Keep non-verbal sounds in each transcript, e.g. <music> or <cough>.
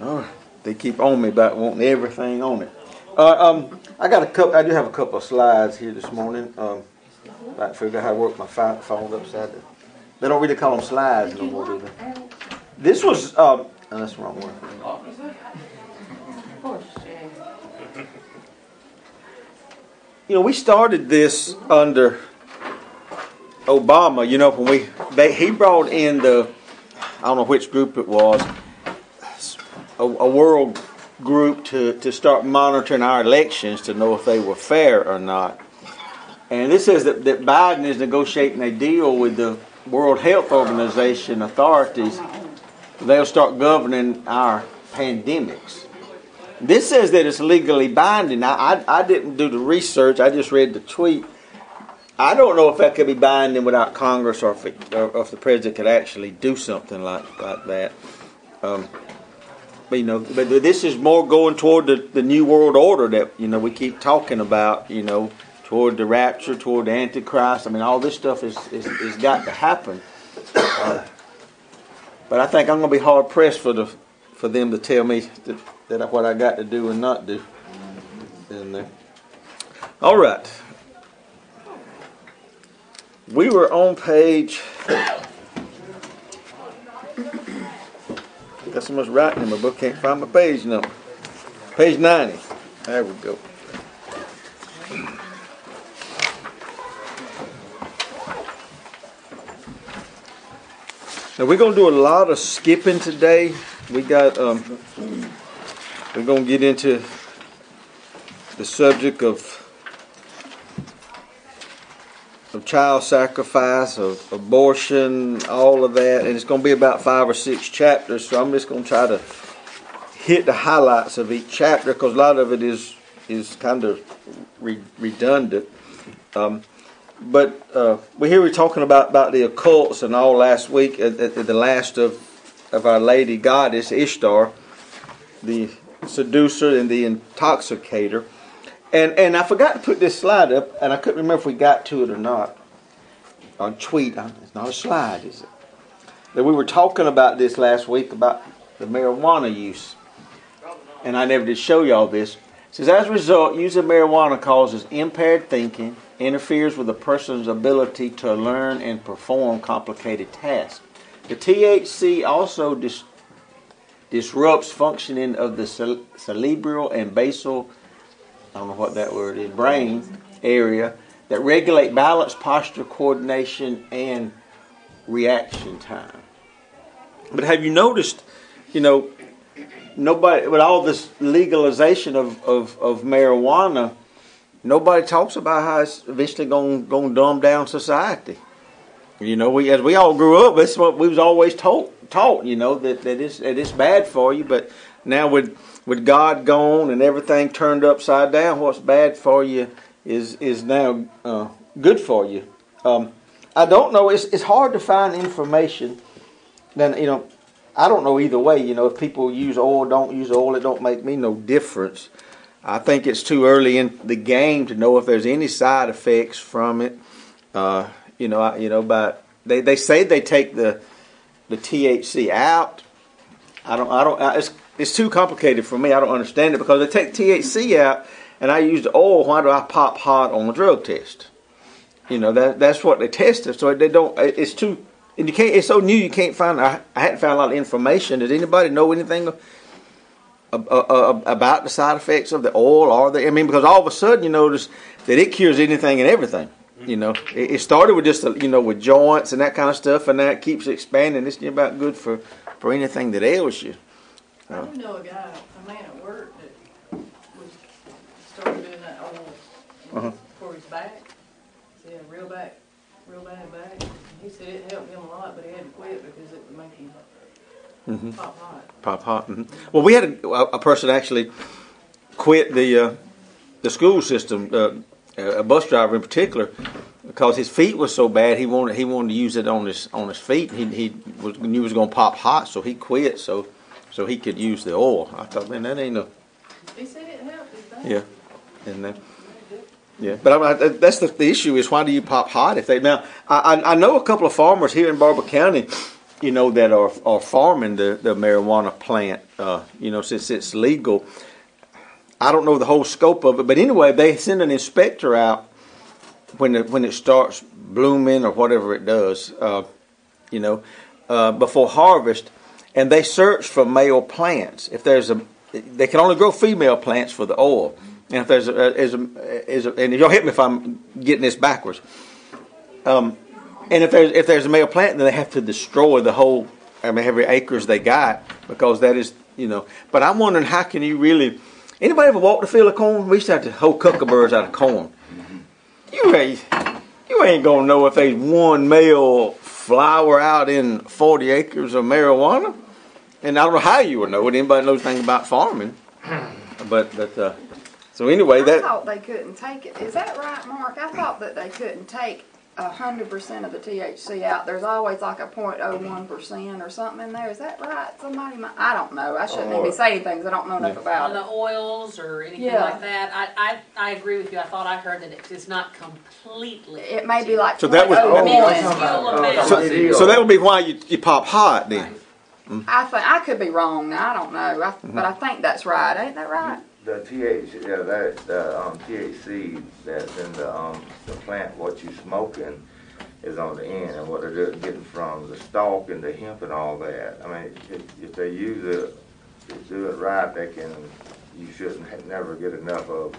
Oh, they keep on me about wanting everything on it. Uh, um, I got a couple. I do have a couple of slides here this morning. Um, I figure out how to work my phone upside down. They don't really call them slides no more, do they? This was. Um, oh, that's the wrong one. You know, we started this under Obama. You know, when we they, he brought in the I don't know which group it was, a, a world group to, to start monitoring our elections to know if they were fair or not. And this says that, that Biden is negotiating a deal with the World Health Organization authorities. They'll start governing our pandemics. This says that it's legally binding. I, I, I didn't do the research, I just read the tweet. I don't know if that could be binding without Congress or if, it, or if the president could actually do something like, like that. Um, you know, but this is more going toward the, the new world order that you know we keep talking about. You know, toward the rapture, toward the antichrist. I mean, all this stuff is is, is got to happen. Uh, but I think I'm going to be hard pressed for the for them to tell me that, that what I got to do and not do. In there. All right. We were on page Got so much writing in my book, can't find my page number. Page 90. There we go. Now we're gonna do a lot of skipping today. We got um, we're gonna get into the subject of of child sacrifice, of abortion, all of that, and it's going to be about five or six chapters. So I'm just going to try to hit the highlights of each chapter because a lot of it is is kind of re- redundant. Um, but uh, we hear we talking about about the occults and all last week at the last of of our lady goddess Ishtar, the seducer and the intoxicator. And and I forgot to put this slide up, and I couldn't remember if we got to it or not. On tweet, it's not a slide, is it? That we were talking about this last week about the marijuana use, and I never did show y'all this. It says as a result, use of marijuana causes impaired thinking, interferes with a person's ability to learn and perform complicated tasks. The THC also dis- disrupts functioning of the cerebral and basal I don't know what that word is, brain area that regulate balance, posture, coordination, and reaction time. But have you noticed, you know, nobody, with all this legalization of, of, of marijuana, nobody talks about how it's eventually going to dumb down society. You know, we as we all grew up, that's what we was always taught. Taught, you know, that that it's that it's bad for you. But now with with God gone and everything turned upside down, what's bad for you is is now uh, good for you. Um, I don't know. It's it's hard to find information. Then you know, I don't know either way. You know, if people use oil, don't use oil, it don't make me no difference. I think it's too early in the game to know if there's any side effects from it. Uh, you know, I, you know, but they they say they take the the THC out. I don't. I don't. It's it's too complicated for me. I don't understand it because they take THC out and I use the oil. Why do I pop hot on a drug test? You know that that's what they tested. So they don't. It's too. And you can't. It's so new. You can't find. I, I hadn't found a lot of information. Does anybody know anything about the side effects of the oil? Or the? I mean, because all of a sudden you notice that it cures anything and everything. You know, it, started with just you know with joints and that kind of stuff, and that keeps expanding. It's about good for for anything that ails you. I do know a guy, a man at work that was, started doing that oil Uh-huh. for his back. He had a real back, real bad back. He said it helped him a lot, but he had to quit because it would make him Mhm. pop hot. Pop hot. mhm. Well, we had a, a person actually quit the uh, the school system, uh, a bus driver in particular, because his feet was so bad. He wanted he wanted to use it on his on his feet. He he was knew he was going to pop hot, so he quit. So so he could use the oil. I thought, man, that ain't no. He said it helped. Yeah, and then. Yeah, but I, that's the, the issue is why do you pop hot if they now I, I know a couple of farmers here in Barbour County you know, that are, are farming the, the marijuana plant, uh, you know, since it's legal. I don't know the whole scope of it, but anyway, they send an inspector out when it, when it starts blooming or whatever it does, uh, you know, uh, before harvest, and they search for male plants. If there's a, they can only grow female plants for the oil. And if there's a, is a, is a and you'll hit me if I'm getting this backwards. Um, and if there's if there's a male plant, then they have to destroy the whole, I mean, every acres they got because that is, you know. But I'm wondering how can you really? Anybody ever walked a field of corn? We used to have to hoe cucumber's out of corn. You ain't you ain't gonna know if there's one male flower out in 40 acres of marijuana. And I don't know how you would know it. Anybody knows anything about farming? <clears throat> But but uh, so anyway, I that thought they couldn't take it. Is that right, Mark? I thought that they couldn't take hundred percent of the THC out. There's always like a point oh one percent or something in there. Is that right? Somebody might, I don't know. I shouldn't even be saying things I don't know enough On about the it. oils or anything Yeah. like that, I, I, I agree with you. I thought I heard that it is not completely. It may be like So that was- .01. minuscule so, so that would be why you, you pop hot then. I think, I could be wrong. now, I don't know. I, Mm-hmm. but I think that's right. Ain't that right? The TH, yeah, that, the, um, THC that's in the, um, the plant, what you smoking is on the end, and what they're getting from the stalk and the hemp and all that. I mean, if, if they use it, do it right, they can, you shouldn't never get enough of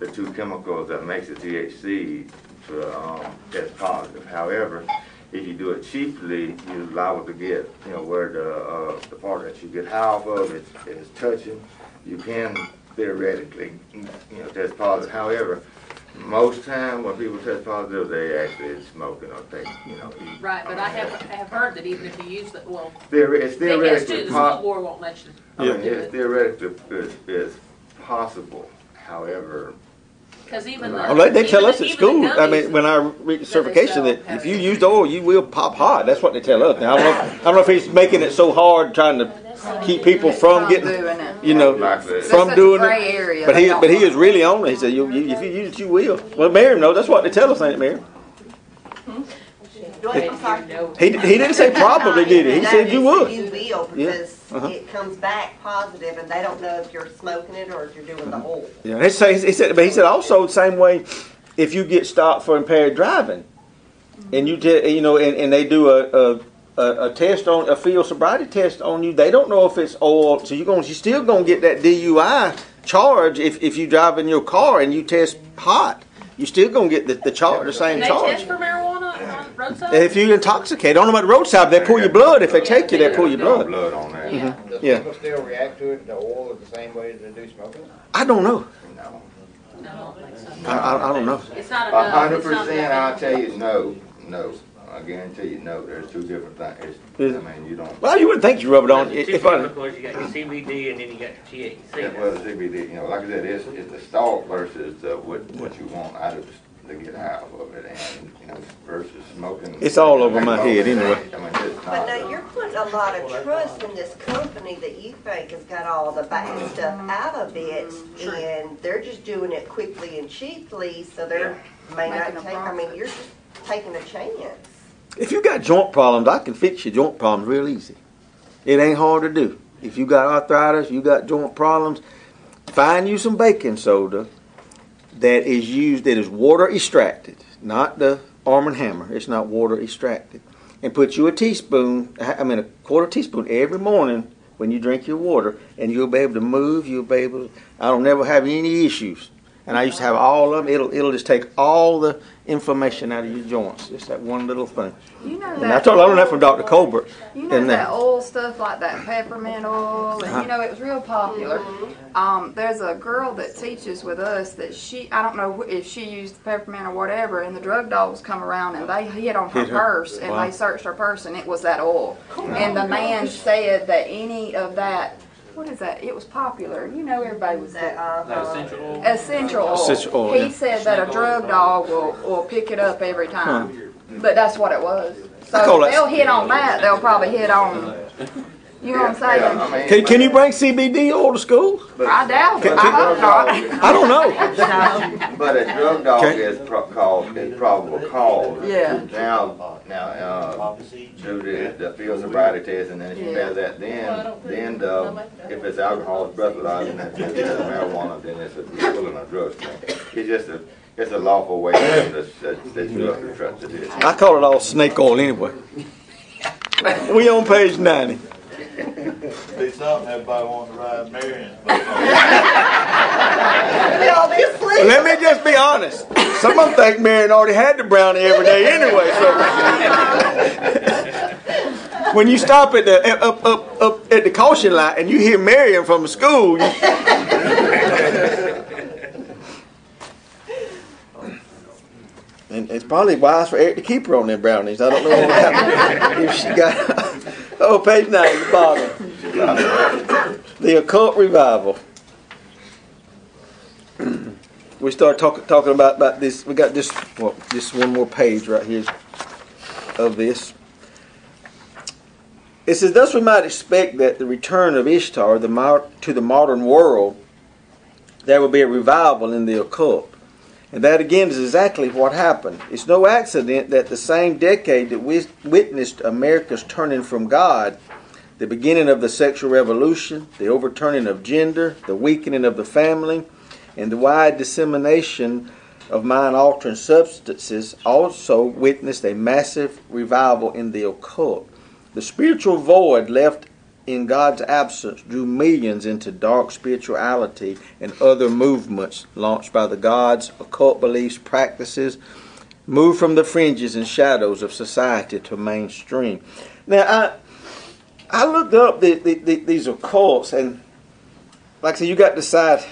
the two chemicals that makes the THC to, um, test positive. However, if you do it cheaply, you're liable to get, you know, where the, uh, the part that you get high off of is, is touching, you can theoretically, you know, test positive. However, most time when people test positive, they actually is smoking or take, you know, eat. Right, but I have, I have heard that even if you use the, well, Theore- It's they has to, theoretically the school po- board won't let you. I mean, do it's it. theoretically is, is possible. However, Cause even the. Well, they, they tell even us the- at even the school. I gummies- mean, when I read the certification, that if you it. use the oil, you will pop hot. That's what they tell us. Now I don't know. If, I don't know if he's making it so hard, trying to keep people from From getting, you know, from It's such a doing gray it. area. But he, but he is really on it. He said, you, you, if you use it, you will. Well, Miriam knows. That's what they tell us, ain't it, Miriam? What? I'm sorry. He, he didn't say probably, <laughs> did he? He said you would. You will, Yeah, because uh-huh. it comes back positive and they don't know if you're smoking it or if you're doing the whole. Yeah, he said, he said, but he said also the same way, if you get stopped for impaired driving, and you te- you know, and, and they do a, a a, a test on a field sobriety test on you, they don't know if it's oil, so you're going, you're still going to get that DUI charge if if you drive in your car and you test hot, You're still going to get the, the charge, the same They charge. test for marijuana on roadside? If you're intoxicate, on them at the roadside, they pull your blood. If they take you, they pull your blood. blood on that. Yeah. Mm-hmm. Does Yeah. people still react to it, the oil, the same way they do smoking? I don't know. No. No, I don't think so. I, I, I don't know. It's not A enough. hundred percent. I'll tell you, no, no. I guarantee you, no. There's two different things. Is- I mean, you don't. Well, you wouldn't think you rub it on. There's If two I, chemicals, you got your CBD and then you got your THC. That was CBD, you know, like I said, it's, it's the stalk versus the, what, what you want out of, to get out of it and, you know, versus smoking. It's all over my head anyway. I mean, it's But not. now you're putting a lot of trust in this company that you think has got all the bad mm-hmm. stuff out of it. And they're just doing it quickly and cheaply, so they're, may not Making a take, I mean, profit. you're just taking a chance. If you got joint problems, I can fix your joint problems real easy. It ain't hard to do. If you got arthritis, you got joint problems, find you some baking soda that is used that is water extracted, not the Arm and Hammer. It's not water extracted, and put you a teaspoon. I mean a quarter teaspoon every morning when you drink your water, and you'll be able to move. You'll be able. I don't never have any issues. And I used to have all of them. It'll it'll just take all the inflammation out of your joints. Just that one little thing. You know And that. I told I learned that from Dr. Colbert. You know And that that- oil stuff like that peppermint oil, and you know it was real popular. Um, there's a girl that teaches with us that she I don't know if she used peppermint or whatever, and the drug dogs come around and they hit on her, Hit her. purse and Wow. they searched her purse and it was that oil. And the man said that any of that, what is that? It was popular. You know everybody was That, that. uh, essential oil. Essential oil. Essential oil, he yeah. said that a drug dog will, will pick it up every time. But that's what it was. So that- they'll hit on that. They'll probably hit on <laughs> You know what I'm Yeah. I mean, Can, can you bring CBD oil to school? but- I doubt it. I hope not. I don't know. <laughs> But a drug dog Okay. is pro- cause, is probable cause. Yeah. Now, now, uh, do the, the field sobriety test, and then if you Yeah. pass that, then, then the, if it's alcohol, it's breathalyzed, and that's, that's marijuana, then it's a, it's pulling a drug screen. It's just a, it's a lawful way for them to, that, that you have to trust it is. I call it all snake oil anyway. <laughs> We on page ninety. Be something everybody want to ride Marion. Obviously. Let me just be honest. Some of them think Marion already had the brownie every day anyway. So when you stop at the up up up at the caution light and you hear Marion from school, you, and it's probably wise for Eric to keep her on them brownies. I don't know what happened if she got. <laughs> Oh, page nine, the bottom. The occult revival. we start talking talking about, about this. We got this well, just one more page right here of this. It says, "Thus we might expect that the return of Ishtar the to the modern world, there will be a revival in the occult." And that again is exactly what happened. It's no accident that the same decade that we witnessed America's turning from God, the beginning of the sexual revolution, the overturning of gender, the weakening of the family, and the wide dissemination of mind altering substances, also witnessed a massive revival in the occult. The spiritual void left in God's absence drew millions into dark spirituality and other movements launched by the gods, occult beliefs, practices, moved from the fringes and shadows of society to mainstream. Now, I I looked up the, the, the, these occults, and like I said, you got to decide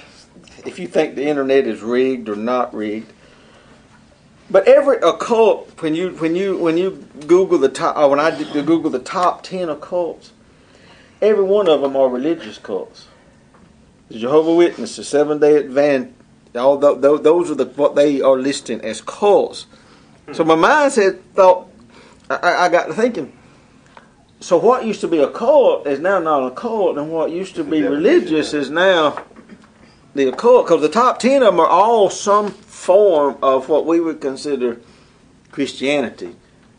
if you think the internet is rigged or not rigged. But every occult, when you when you when you Google the top, when I Google the top ten occults, every one of them are religious cults. The Jehovah Witness, the Seven Day Advent, all tho- tho- those are the what they are listing as cults. So my mind said, thought, I, I got to thinking. So what used to be a cult is now not a cult, and what used to be religious is now the occult. Because the top ten of them are all some form of what we would consider Christianity.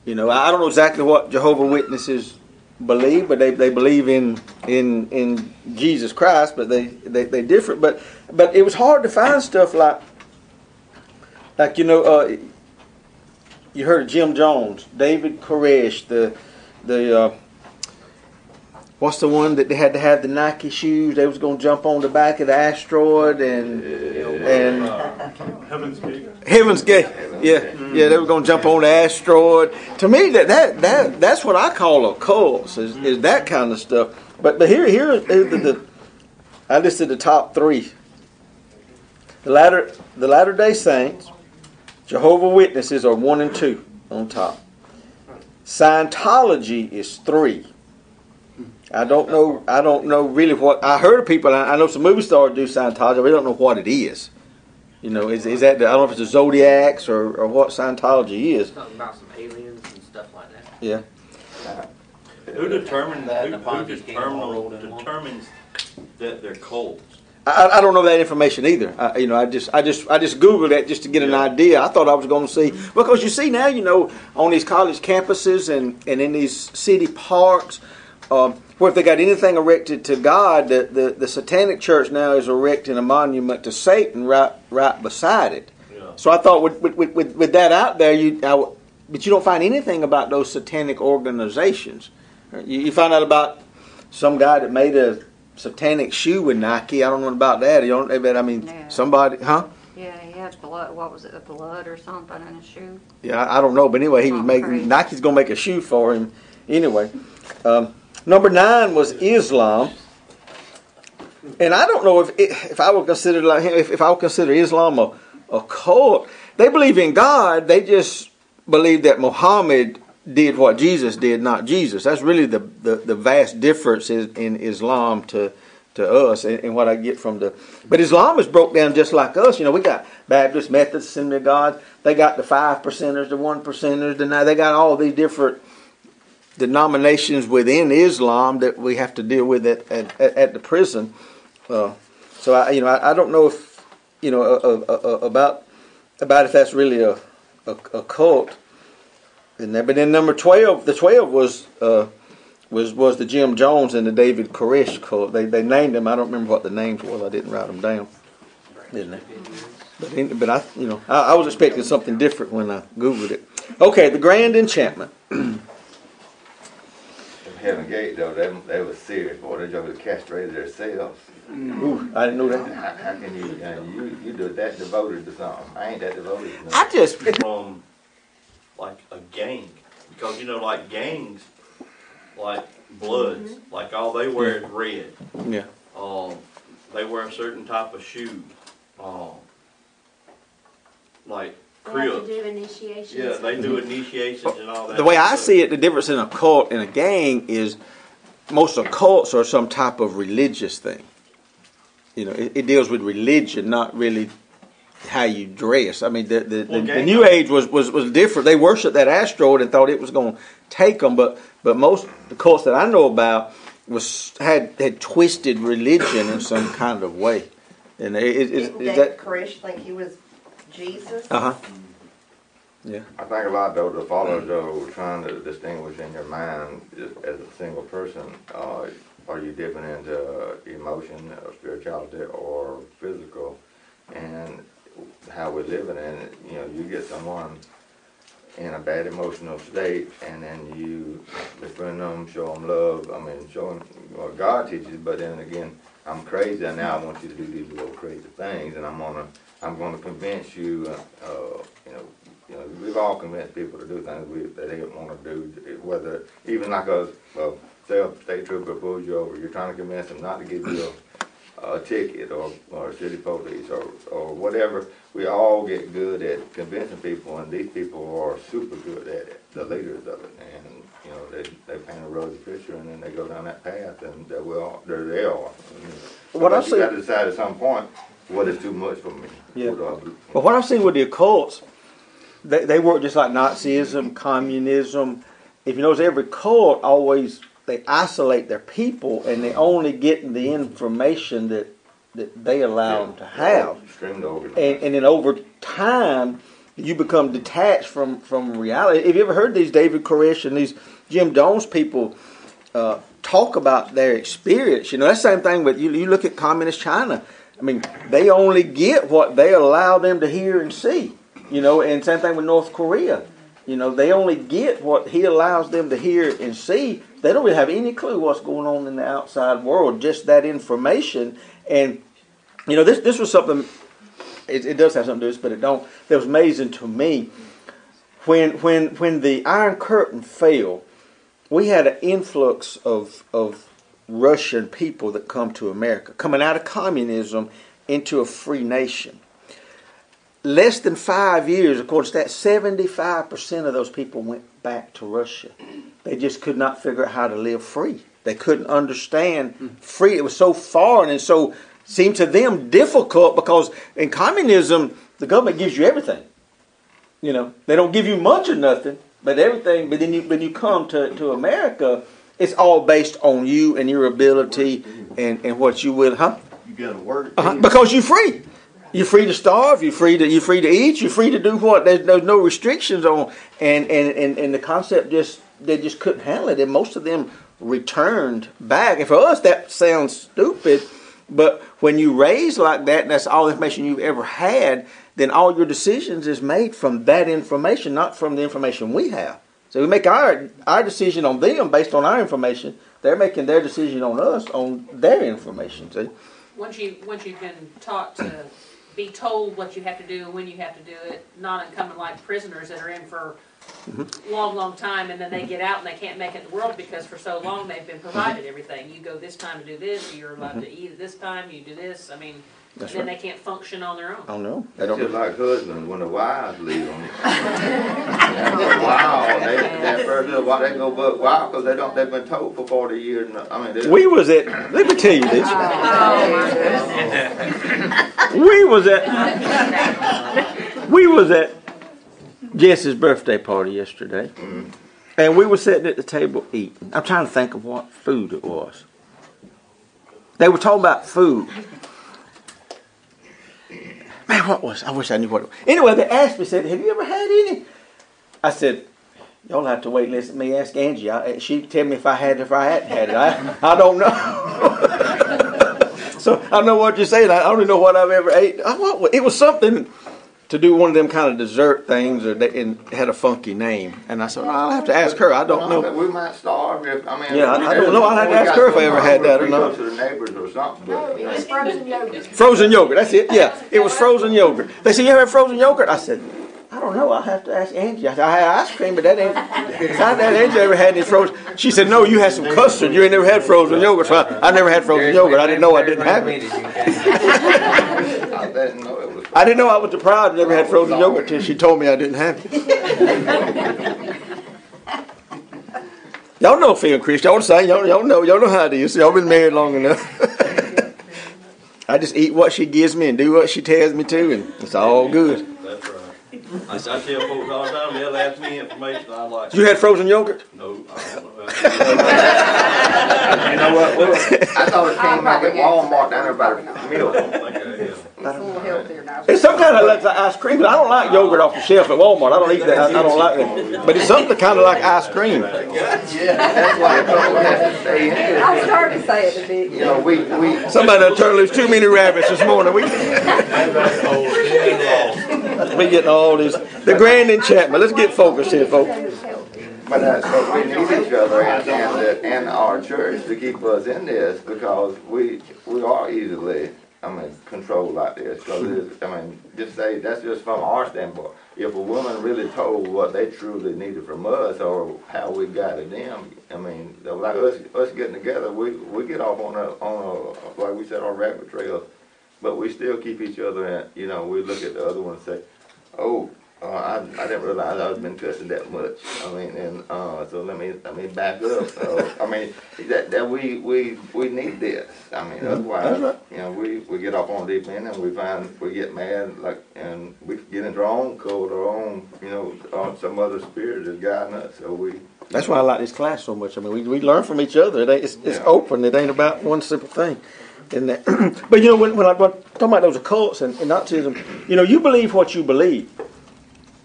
You know, I don't know exactly what Jehovah Witnesses believe, but they, they believe in in in Jesus Christ, but they they they different. But but it was hard to find stuff like like you know uh, you heard of Jim Jones, David Koresh, the the uh, what's the one that they had to have the Nike shoes? They was going to jump on the back of the asteroid and and Heaven's Gate. Heaven's Gate. Yeah, yeah, they were going to jump on the asteroid. To me, that that, that that's what I call a cult. Is, is that kind of stuff. But but here here is the, the I listed the top three. The latter the Latter Day Saints, Jehovah Witnesses are one and two on top. Scientology is three. I don't know. I don't know really what I heard of people. I, I know some movie stars do Scientology. We don't know what it is. You know, is is that the, I don't know if it's the zodiacs or, or what Scientology is. Talking about some aliens and stuff like that. Yeah. Who determines, That who, and the who Ponzi scheme all rolled determines, determines that they're cults? I, I don't know that information either. I, you know, I just I just I just googled that just to get an idea. I thought I was going to see because you see now, you know, on these college campuses and and in these city parks, um, where if they got anything erected to God, the, the the Satanic Church now is erecting a monument to Satan right right beside it. Yeah. So I thought with with, with, with that out there, you I w but you don't find anything about those satanic organizations. You, you find out about some guy that made a satanic shoe with Nike. I don't know about that. You don't. But I mean, Yeah. somebody, huh? Yeah, he had blood. What was it? The blood or something in his shoe. Yeah, I, I don't know. But anyway, he was making crazy. Nike's gonna make a shoe for him. Anyway, um, number nine was Islam. And I don't know if if I would consider like if, if I would consider Islam a, a cult. They believe in God. They just believe that Muhammad did what Jesus did, not Jesus. That's really the, the, the vast difference in, Islam to to us and, and what I get from the. But Islam is broke down just like us. You know, we got Baptist, Methodist, Assembly of God. They got the five percenters, the one percenters, the nine. They got all these different denominations within Islam that we have to deal with at at, at the prison. Uh, so I, you know, I, I don't know if you know uh, uh, about about if that's really a a, a cult. And then, but then number twelve, the twelve was uh, was was the Jim Jones and the David Koresh cult. They they named them. I don't remember what the names was. I didn't write them down. Didn't they? But, but I, you know, I, I was expecting something different when I googled it. Okay, the Grand Enchantment. <clears throat> Heaven Gate though, they, they was serious, boy, they just castrated themselves. Ooh, I didn't know that. How, how can you, uh, you, you do that devoted to something? I ain't that devoted to I just From like a gang, because you know, like gangs, like Bloods, like all they wear is red. yeah. Um, they wear a certain type of shoe. Um, like They have to do initiations. Yeah, they do initiations and all that. The way I see it, the difference in a cult and a gang is most of cults are some type of religious thing. You know, it, it deals with religion, not really how you dress. I mean, the the, the, Well, the gang- New Age was, was, was different. They worshipped that asteroid and thought it was going to take them, but but most the cults that I know about was had had twisted religion in some kind of way. And it, it, is, Didn't is David that Koresh think he was Jesus? uh huh? Yeah. I think a lot though, the followers though, trying to distinguish in your mind as a single person, uh, are you dipping into emotion, or spirituality, or physical, and how we're living in it. You know, you get someone in a bad emotional state, and then you befriend them, show them love. I mean, show them what God teaches. But then again, I'm crazy, and now I want you to do these little crazy things, and I'm gonna, I'm gonna convince you. Uh, uh, you know, you know, we've all convinced people to do things we, that they don't want to do. Whether even like a, a self state trooper pulls you over, you're trying to convince them not to give you a, a ticket or, or city police or, or whatever. We all get good at convincing people, and these people are super good at it, the leaders of it. And you know, they they paint a rosy picture, and then they go down that path, and they're well, there they are. What I But see- you got to decide at some point what is too much for me. Yeah. What do I do? But what I've seen with the occults, they, they work just like Nazism, communism. If you notice, every cult always they isolate their people, and they only get the information that that they allow them to have. And, and then over time, you become detached from, from reality. Have you ever heard these David Koresh and these Jim Jones people uh, talk about their experience? You know, that's the same thing with you. You look at communist China. I mean, they only get what they allow them to hear and see. You know, and same thing with North Korea. You know, they only get what he allows them to hear and see. They don't really have any clue what's going on in the outside world, just that information. And you know, this this was something. It, it does have something to do with this, but it don't. That was amazing to me. When when when the Iron Curtain fell, we had an influx of of Russian people that come to America, coming out of communism into a free nation. Less than five years, according to that, seventy-five percent of those people went back to Russia. They just could not figure out how to live free. They couldn't understand free. It was so foreign and so seemed to them difficult because in communism, the government gives you everything. You know, they don't give you much or nothing, but everything. But then you, when you come to, to America, it's all based on you and your ability and, and what you will, huh? You gotta work. Uh-huh. Because you're free. You're free to starve. You're free to you're free to eat. You're free to do what. There's, there's no restrictions on. And, and, and, and the concept just they just couldn't handle it. And most of them returned back. And for us, that sounds stupid. But when you raise like that, and that's all the information you've ever had, then all your decisions is made from that information, not from the information we have. So we make our our decision on them based on our information. They're making their decision on us on their information. See. Once you, once you've been taught to be told what you have to do and when you have to do it, not coming like prisoners that are in for a long, long time and then they get out and they can't make it in the world because for so long they've been provided everything. You go this time to do this, you're allowed mm-hmm. to eat at this time, you do this, I mean, That's then right. they can't function on their own. I don't know. They don't. just like husbands when the wives leave them. <laughs> After a while, they, that first little while they go but wow because they don't. They've been told for forty years. And, I mean, We was at. Let me tell you this. Oh, we was at. We was at Jesse's birthday party yesterday, mm-hmm. and we were sitting at the table eating. I'm trying to think of what food it was. They were talking about food. Man, what was? I wish I knew what. It was. Anyway, they asked me, said, "Have you ever had any?" I said, "Y'all have to wait and listen to me ask Angie. I, she tell me if I had, if I hadn't had it. I, I don't know." <laughs> so I know what you're saying. I don't know what I've ever ate. I, what, it was something to do one of them kind of dessert things, or they, and had a funky name. And I said, I'll have to ask her. I don't know. We might starve if, I mean. Yeah, I- I don't know. I'll have to ask her if I ever had that or not. to the neighbors or something, but. It was frozen yogurt. Frozen yogurt. That's it. Yeah, it was frozen yogurt. They said, "You ever had frozen yogurt?" I said, "I don't know. I'll have to ask Angie." I said, "I had ice cream, but that ain't." I said, Angie ever had any frozen? She said, "No, you had some custard. You ain't never had frozen yogurt." So I, I never had frozen yogurt. I didn't know I didn't have it. I didn't know it was. I didn't know I was deprived. Never had frozen yogurt till she told me I didn't have it. Y'all know Phil and Chris. Y'all the same. Y'all, y'all know. Y'all know how it is. Y'all been married long enough. <laughs> I just eat what she gives me and do what she tells me to, and it's all good. That's right. I, I tell folks all the time, they'll ask me information, I'm like, You had frozen yogurt? no, I don't know. <laughs> You know what, I thought it came out at Walmart down there by the milk. Okay, yeah. It's a little healthier now. It's some kind of like ice cream, but I don't like yogurt off the shelf at Walmart. I don't eat that. I, I don't like that. But it's something kind of like ice cream. That's why a couple has to stay in here. I started to say it a bit. You know, we, we, Somebody done turned loose too many rabbits this morning. We <laughs> we getting all this. The grand enchantment. Let's get focused here, folks. but, uh, but we need each other and, and, the- and our church to keep us in this because we, we are easily, I mean, like this. Cause it's, I mean, just say, that's just from our standpoint. If a woman really told what they truly needed from us or how we guided them, I mean, like us, us getting together, we, we get off on a, on a, like we said, on rabbit trails. But we still keep each other in, you know, we look at the other one and say, oh, uh, I, I didn't realize I was been cussing that much. I mean, and, uh, so let me, let me back up. Uh, I mean, that, that we, we, we need this. I mean, otherwise, you know, we, we get off on deep end and we find, we get mad, like, and we get into our own code, our own, you know, on some other spirit is guiding us, so we. That's why I like this class so much. I mean, we, we learn from each other. It ain't, it's, it's open. It ain't about one simple thing. And that, <clears throat> but you know, when, when I when talking about those occults and, and Nazism, you know, you believe what you believe.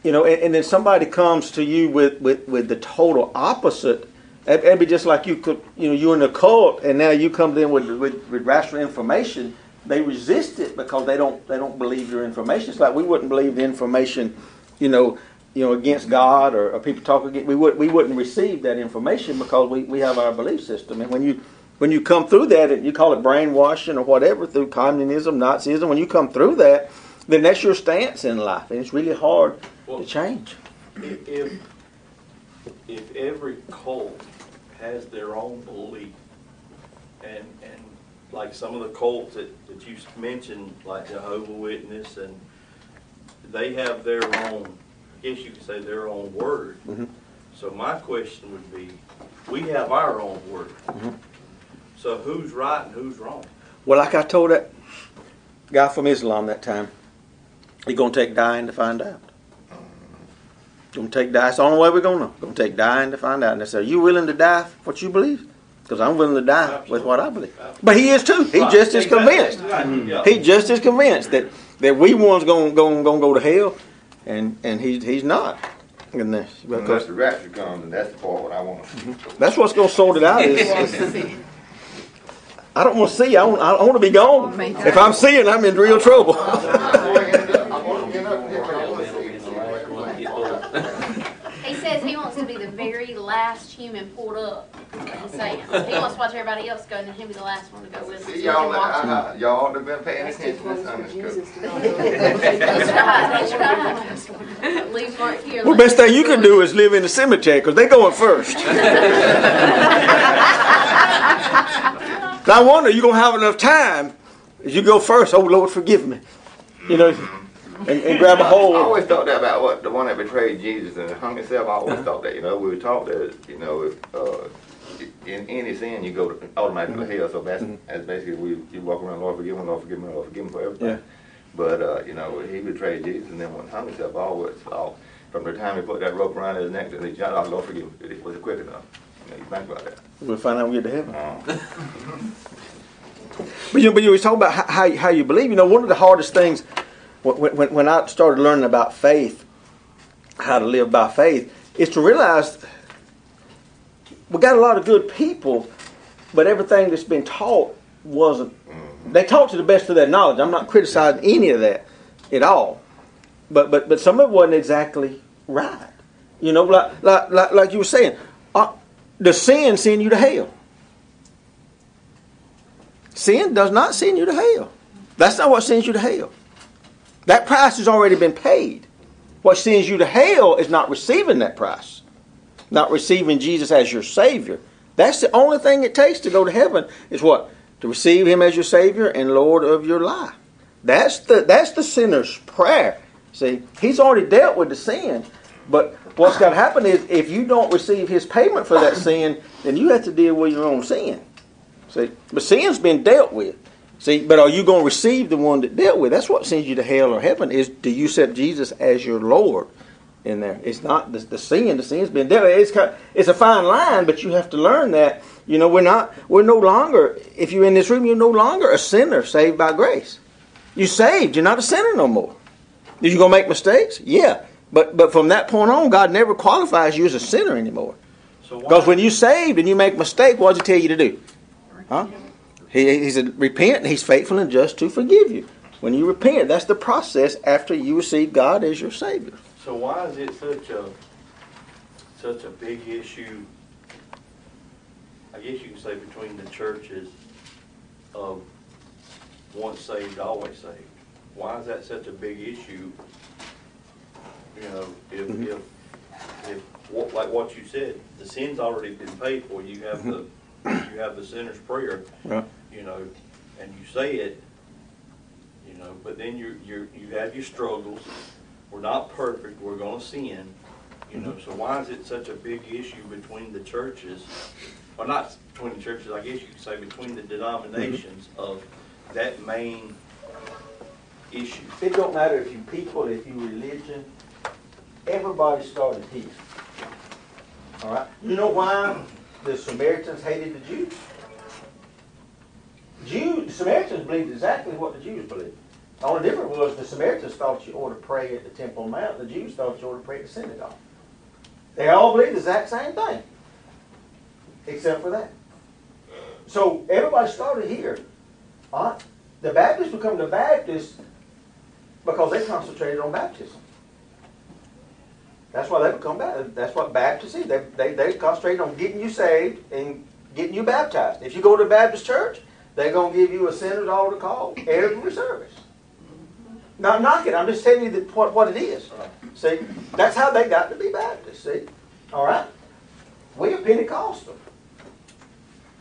You know, and, and then somebody comes to you with, with, with the total opposite. It- It'd be just like you could, you know, you're in a cult, and now you come to them with, with, with rational information. They resist it because they don't they don't believe your information. It's like we wouldn't believe the information, you know, you know, against God or, or people talk against. We would we wouldn't receive that information because we, we have our belief system. And when you when you come through that, and you call it brainwashing or whatever through communism, Nazism, when you come through that, then that's your stance in life, and it's really hard to change. If, if, if every cult has their own belief, and, and like some of the cults that, that you mentioned, like Jehovah Witness, and they have their own, I guess you could say their own word. Mhm. So my question would be, we have our own word. So who's right and who's wrong? Well, like I told that guy from Islam that time, you're gonna take dying to find out. Gonna take die. It's the only way we're gonna know. Gonna take dying to find out. And they say, "Are you willing to die for what you believe?" Because I'm willing to die with what I believe. But he is too. He Right, just is exactly, convinced. exactly, mm-hmm. yeah. He just is convinced that that we ones gonna gonna gonna go to hell, and and he he's not. And this Unless because the rapture comes, and that's the part what I want. To see. Mm-hmm. That's what's gonna sort it out. Is, <laughs> is- I don't want to see. I want. I want to be gone. Oh Me. If I'm seeing, I'm in real trouble. <laughs> He says he wants to be the very last human pulled up. He's saying he wants to watch everybody else go, and then he'll be the last one to go with him. so See, y'all, can uh, y'all ought to have been paying attention to Sunday <laughs> school. That's right. That's right. <laughs> Leave Mark here. Well, best thing you can do is live in the cemetery because they're going first. <laughs> Now I wonder, you gonna have enough time as you go first. Oh Lord, forgive me. You know, and, and grab a hold. I always thought that about what the one that betrayed Jesus and hung himself. I always thought that. You know, we were taught that. You know, if uh, in any sin you go to automatically to hell. So that's that's basically we you walk around, Lord forgive me, Lord forgive me, Lord forgive me for everything. Yeah. But uh, you know, he betrayed Jesus and then when hung himself, I always thought from the time he put that rope around his neck to the shot, oh, Lord forgive me, it was it quick enough. You, know, you think about that. We'll find out when we get to heaven. Uh, <laughs> But you know, but you was talking about how, how you believe. You know, one of the hardest things when, when, when I started learning about faith, how to live by faith, is to realize we got a lot of good people, but everything that's been taught wasn't. They taught to the best of their knowledge. I'm not criticizing any of that at all, but but but some of it wasn't exactly right. You know, like like like, like you were saying, uh, does sin send you to hell? Sin does not send you to hell. That's not what sends you to hell. That price has already been paid. What sends you to hell is not receiving that price, not receiving Jesus as your Savior. That's the only thing it takes to go to heaven is what? To receive Him as your Savior and Lord of your life. That's the that's the sinner's prayer. See, He's already dealt with the sin, but what's got to happen is if you don't receive His payment for that sin, then you have to deal with your own sin. See, but sin's been dealt with. See, but are you going to receive the one that dealt with? That's what sends you to hell or heaven. Is do you accept Jesus as your Lord in there? It's not the, the sin. The sin's been dealt. with. It's kind it's a fine line, but you have to learn that. You know, we're not. We're no longer. If you're in this room, you're no longer a sinner saved by grace. You're saved. You're not a sinner no more. Are you going to make mistakes? Yeah. But but from that point on, God never qualifies you as a sinner anymore. Because why, when you saved and you make a mistake, what does he tell you to do? Huh? He, he said, repent, and he's faithful and just to forgive you. When you repent, that's the process after you receive God as your Savior. so why is it such a, such a big issue? I guess you can say between the churches of once saved, always saved. Why is that such a big issue? You know, if, Mhm. if, if, what- like what you said, the sin's already been paid for, you have the, you have the sinner's prayer. Right. You know, and you say it, you know, but then you you you have your struggles. We're not perfect. We're going to sin, you know. Mm-hmm. So why is it such a big issue between the churches? Or not between the churches. I guess you could say between the denominations mm-hmm. of that main issue. It don't matter if you people, if you religion, everybody started here. All right. You know why the Samaritans hated the Jews? Jews, the Samaritans believed exactly what the Jews believed. The only difference was the Samaritans thought you ought to pray at the Temple Mount. The Jews thought you ought to pray at the synagogue. They all believed the exact same thing, except for that. So everybody started here. Right? The Baptists become the Baptists because they concentrated on baptism. That's why they become Baptists. That's what Baptists is. They, they, they concentrate on getting you saved and getting you baptized. If you go to a Baptist church, they're going to give you a sinner's altar call every <laughs> service. Not knocking. I'm just telling you that what, what it is. See, that's how they got to be Baptist. See, all right. We are Pentecostal.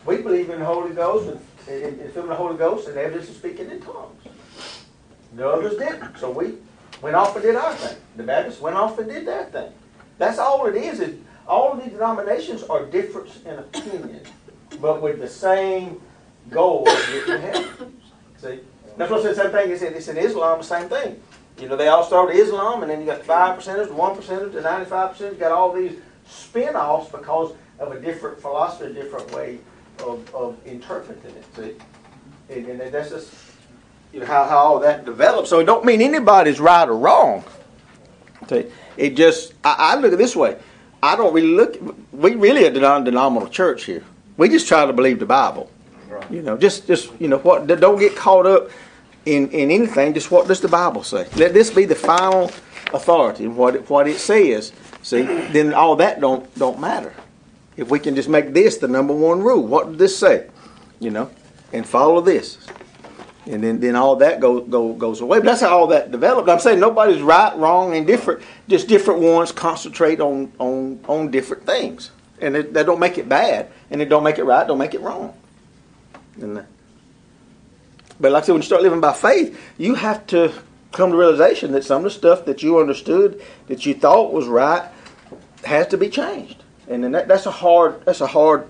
We believe in the Holy Ghost and in, in filling the Holy Ghost and evidence of speaking in tongues. The others didn't. So we went off and did our thing. The Baptists went off and did their thing. That's all it is. Is all of these denominations are different in opinion, but with the same goal to heaven. See, that's what I said. Same thing. It's in, it's in Islam. The same thing. You know, they all started Islam, and then you got five percenters, one percenters, the ninety-five percent. Got all these spin-offs because of a different philosophy, a different way of, of interpreting it. See, and, and that's just you know how, how all that develops. So it don't mean anybody's right or wrong. See, it just I, I look at this way. I don't really look. We really are a non-denominational church here. We just try to believe the Bible. You know, just just you know what. Don't get caught up in in anything. Just what does the Bible say? Let this be the final authority. What it, what it says. See, then all that don't don't matter. If we can just make this the number one rule, what does this say? You know, and follow this, and then then all that go, go goes away. But that's how all that developed. I'm saying nobody's right, wrong, and different. Just different ones concentrate on on on different things, and it, that don't make it bad, and it don't make it right, don't make it wrong. But like I said, when you start living by faith, you have to come to realization that some of the stuff that you understood, that you thought was right, has to be changed. And then that, that's a hard that's a hard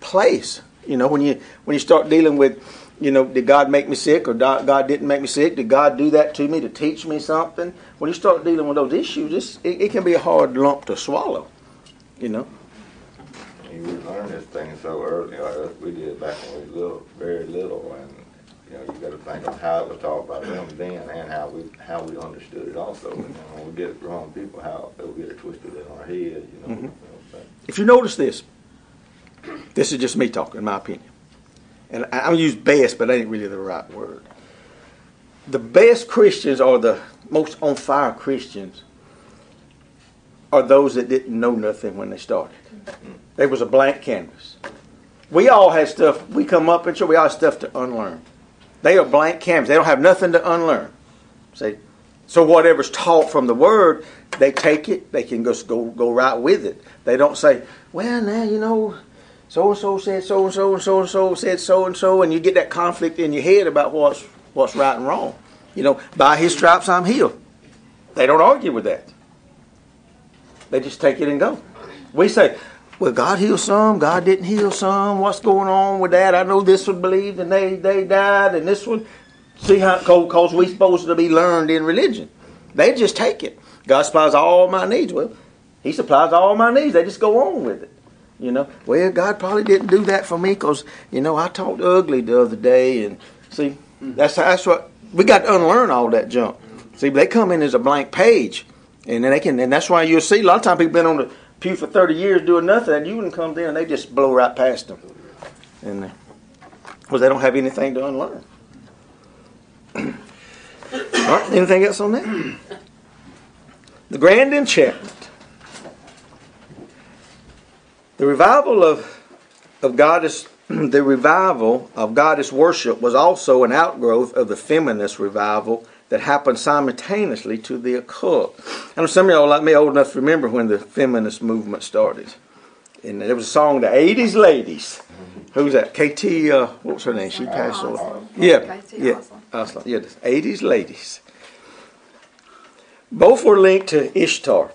place. You know, when you when you start dealing with You know, did God make me sick or God didn't make me sick? Did God do that to me to teach me something? When you start dealing with those issues, it, it can be a hard lump to swallow. You know. You we learn this thing so early, like we did back when we was little, very little, and, you know, you gotta think of how it was taught by them then and how we, how we understood it also. And when we get wrong people, how they'll get it twisted in our head, you know. Mhm. you know, If you notice this, this is just me talking, in my opinion. And I- I'm use best, but that ain't really the right word. The best Christians are the most on fire Christians are those that didn't know nothing when they started. They was a blank canvas. We all had stuff, we come up and show we all have stuff to unlearn. They are blank canvas. They don't have nothing to unlearn. See? So whatever's taught from the word, they take it, they can just go go right with it. They don't say, Well now, you know, so and so said so and so and so and so said so and so and you get that conflict in your head about what's what's right and wrong. You know, by his stripes I'm healed. They don't argue with that. They just take it and go. We say, well, God healed some, God didn't heal some. What's going on with that? I know this one believed and they, they died, and this one. See how, because we supposed to be learned in religion. They just take it. God supplies all my needs. Well, He supplies all my needs. They just go on with it. You know, well, God probably didn't do that for me because, you know, I talked ugly the other day. And see, that's, that's what we got to unlearn all that junk. See, they come in as a blank page. And then they can, and that's why you'll see a lot of times people been on the pew for 30 years doing nothing, and you wouldn't come there and they just blow right past them. And uh, because they don't have anything to unlearn. <clears throat> All right, anything else on that? The grand enchantment. The revival of of goddess <clears throat> the revival of goddess worship was also an outgrowth of the feminist revival that happened simultaneously to the occult. I know some of y'all like me old enough to remember when the feminist movement started. And there was a song, The 80s Ladies. Who's that? KT, uh, what was her name? She passed away. Yeah, yeah. Oslin. Yeah, the 80s Ladies. Both were linked to Ishtar.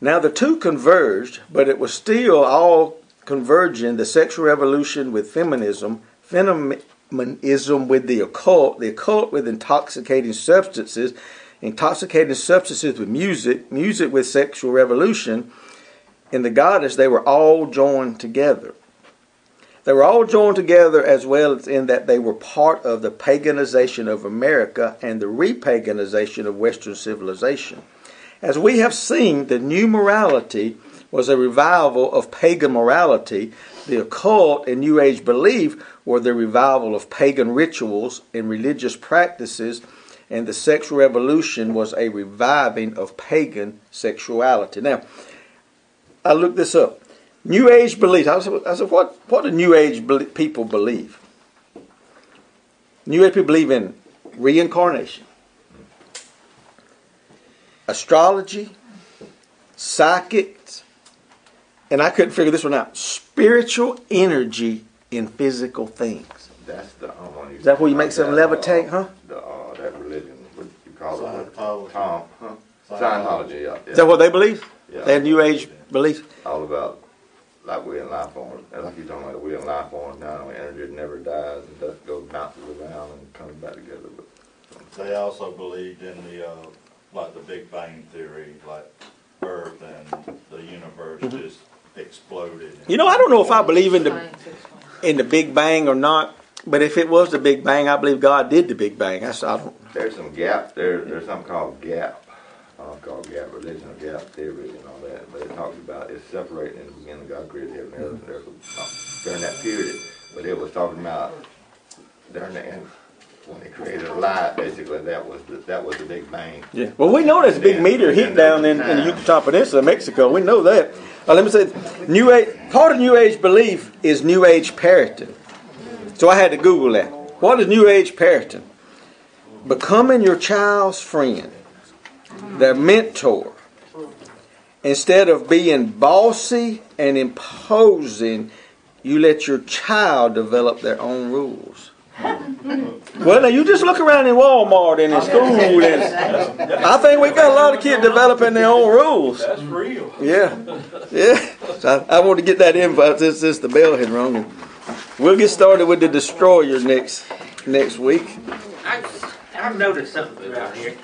Now the two converged, but it was still all converging the sexual revolution with feminism, feminism with the occult, the occult with intoxicating substances, intoxicating substances with music, music with sexual revolution. In the goddess, they were all joined together. They were all joined together as well as in that they were part of the paganization of America and the repaganization of Western civilization. As we have seen, the new morality was a revival of pagan morality. The occult and New Age belief were the revival of pagan rituals and religious practices, and the sexual revolution was a reviving of pagan sexuality. Now, I looked this up. New Age belief. I said, I said what, what do New Age be- people believe? New Age people believe in reincarnation, astrology, psychics, and I couldn't figure this one out. Spiritual energy in physical things. That's the, um, one you- Is that where you make something that, uh, levitate, huh? The, uh, that religion, what you call it? Scientology. Tom, huh? Scientology, yeah. Is that what they believe? Yeah. They have New Age beliefs? all about like we're in life form, and like you're talking about we're in life form now, and energy never dies and dust goes bounces around and comes back together. But They also believed in the, uh, like the Big Bang Theory, like Earth and the universe just exploded. You know, I don't know if I believe in the in the Big Bang or not, but if it was the Big Bang, I believe God did the Big Bang. That's I don't. there's some gaps. There, there's something called gap, uh, called gap religion or gap theory and all that. But it talks about it's separating in the beginning. God created heaven and earth and there's a- uh, during that period. But it was talking about during the end when they created a light. Basically, that was the, that was the Big Bang. Yeah. Well, we know there's a big meteor hit down in, in the Yucatan Peninsula, Mexico. We know that. Uh, let me say, New Age. Part of New Age belief is New Age parenting. So I had to Google that. What is New Age parenting? Becoming your child's friend, their mentor. Instead of being bossy and imposing, you let your child develop their own rules. <laughs> Well, now you just look around in Walmart and in school, and I think we got a lot of kids developing their own rules. That's real. Yeah, yeah. So I, I want to get that info since, since the bell had rung. We'll get started with the destroyer next, next week. I, I've noticed something throughout here.